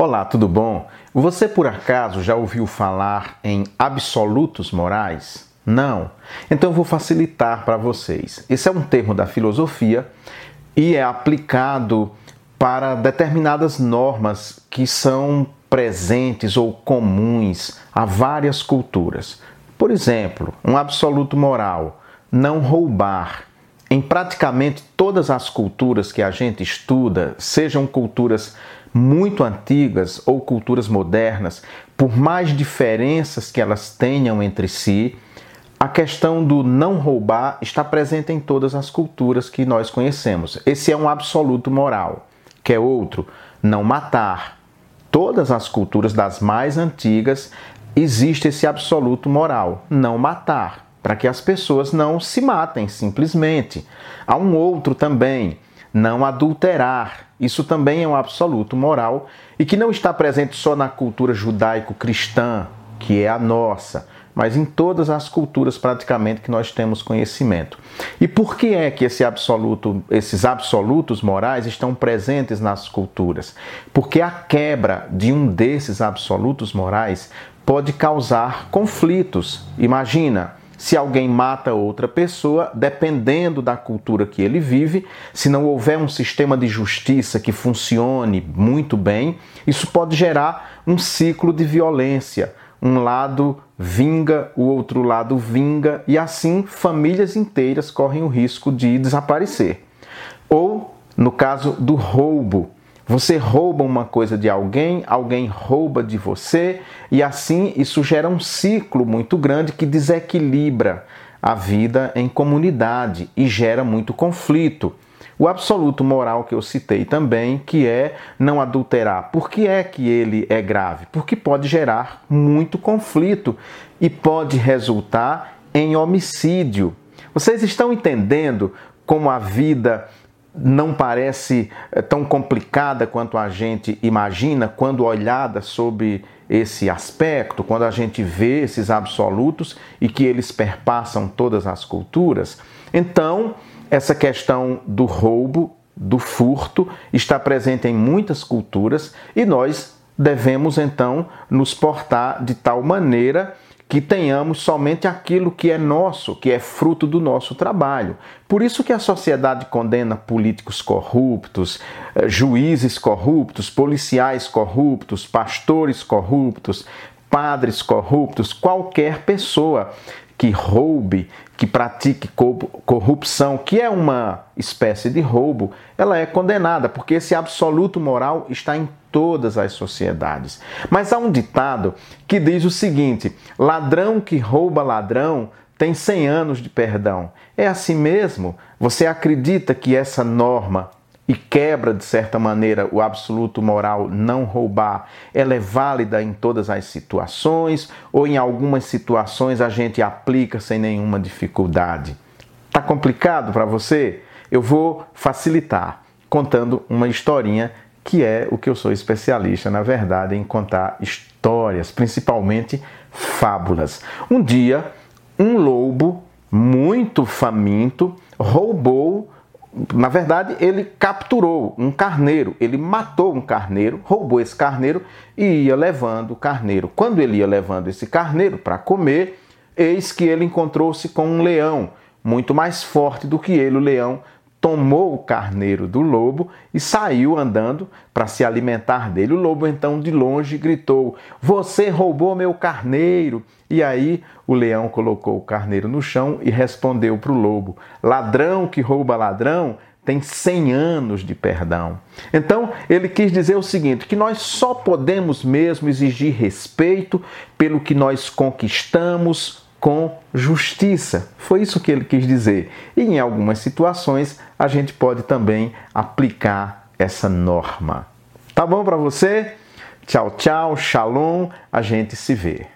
Olá, tudo bom? Você por acaso já ouviu falar em absolutos morais? Não? Então eu vou facilitar para vocês. Esse é um termo da filosofia e é aplicado para determinadas normas que são presentes ou comuns a várias culturas. Por exemplo, um absoluto moral, não roubar. Em praticamente todas as culturas que a gente estuda, sejam culturas muito antigas ou culturas modernas, por mais diferenças que elas tenham entre si, a questão do não roubar está presente em todas as culturas que nós conhecemos. Esse é um absoluto moral, que é outro, não matar. Todas as culturas das mais antigas existe esse absoluto moral, não matar, para que as pessoas não se matem simplesmente. Há um outro também, não adulterar. Isso também é um absoluto moral e que não está presente só na cultura judaico-cristã, que é a nossa, mas em todas as culturas praticamente que nós temos conhecimento. E por que é que esse absoluto, esses absolutos morais estão presentes nas culturas? Porque a quebra de um desses absolutos morais pode causar conflitos. Imagina, se alguém mata outra pessoa, dependendo da cultura que ele vive, se não houver um sistema de justiça que funcione muito bem, isso pode gerar um ciclo de violência. Um lado vinga, o outro lado vinga, e assim famílias inteiras correm o risco de desaparecer. Ou, no caso do roubo, você rouba uma coisa de alguém, alguém rouba de você, e assim isso gera um ciclo muito grande que desequilibra a vida em comunidade e gera muito conflito. O absoluto moral que eu citei também, que é não adulterar. Por que é que ele é grave? Porque pode gerar muito conflito e pode resultar em homicídio. Vocês estão entendendo como a vida não parece eh, tão complicada quanto a gente imagina quando olhada sobre esse aspecto, quando a gente vê esses absolutos e que eles perpassam todas as culturas. Então, essa questão do roubo, do furto, está presente em muitas culturas e nós devemos então nos portar de tal maneira que tenhamos somente aquilo que é nosso, que é fruto do nosso trabalho. Por isso que a sociedade condena políticos corruptos, eh, juízes corruptos, policiais corruptos, pastores corruptos, padres corruptos, qualquer pessoa que roube, que pratique corrupção, que é uma espécie de roubo, ela é condenada, porque esse absoluto moral está em todas as sociedades. Mas há um ditado que diz o seguinte: ladrão que rouba ladrão tem 100 anos de perdão. É assim mesmo? Você acredita que essa norma e quebra, de certa maneira, o absoluto moral não roubar, ela é válida em todas as situações ou em algumas situações a gente aplica sem nenhuma dificuldade? Tá complicado para você? Eu vou facilitar contando uma historinha que é o que eu sou especialista, na verdade, em contar histórias, principalmente fábulas. Um dia, um lobo muito faminto roubou na verdade, ele capturou um carneiro, ele matou um carneiro, roubou esse carneiro e ia levando o carneiro. Quando ele ia levando esse carneiro para comer, eis que ele encontrou-se com um leão, muito mais forte do que ele. O leão tomou o carneiro do lobo e saiu andando para se alimentar dele. O lobo então de longe gritou: Você roubou meu carneiro! E aí o leão colocou o carneiro no chão e respondeu para o lobo: Ladrão que rouba ladrão tem 100 anos de perdão. Então, ele quis dizer o seguinte: que nós só podemos mesmo exigir respeito pelo que nós conquistamos com justiça. Foi isso que ele quis dizer. E em algumas situações a gente pode também aplicar essa norma. Tá bom para você? Tchau, tchau, shalom, a gente se vê.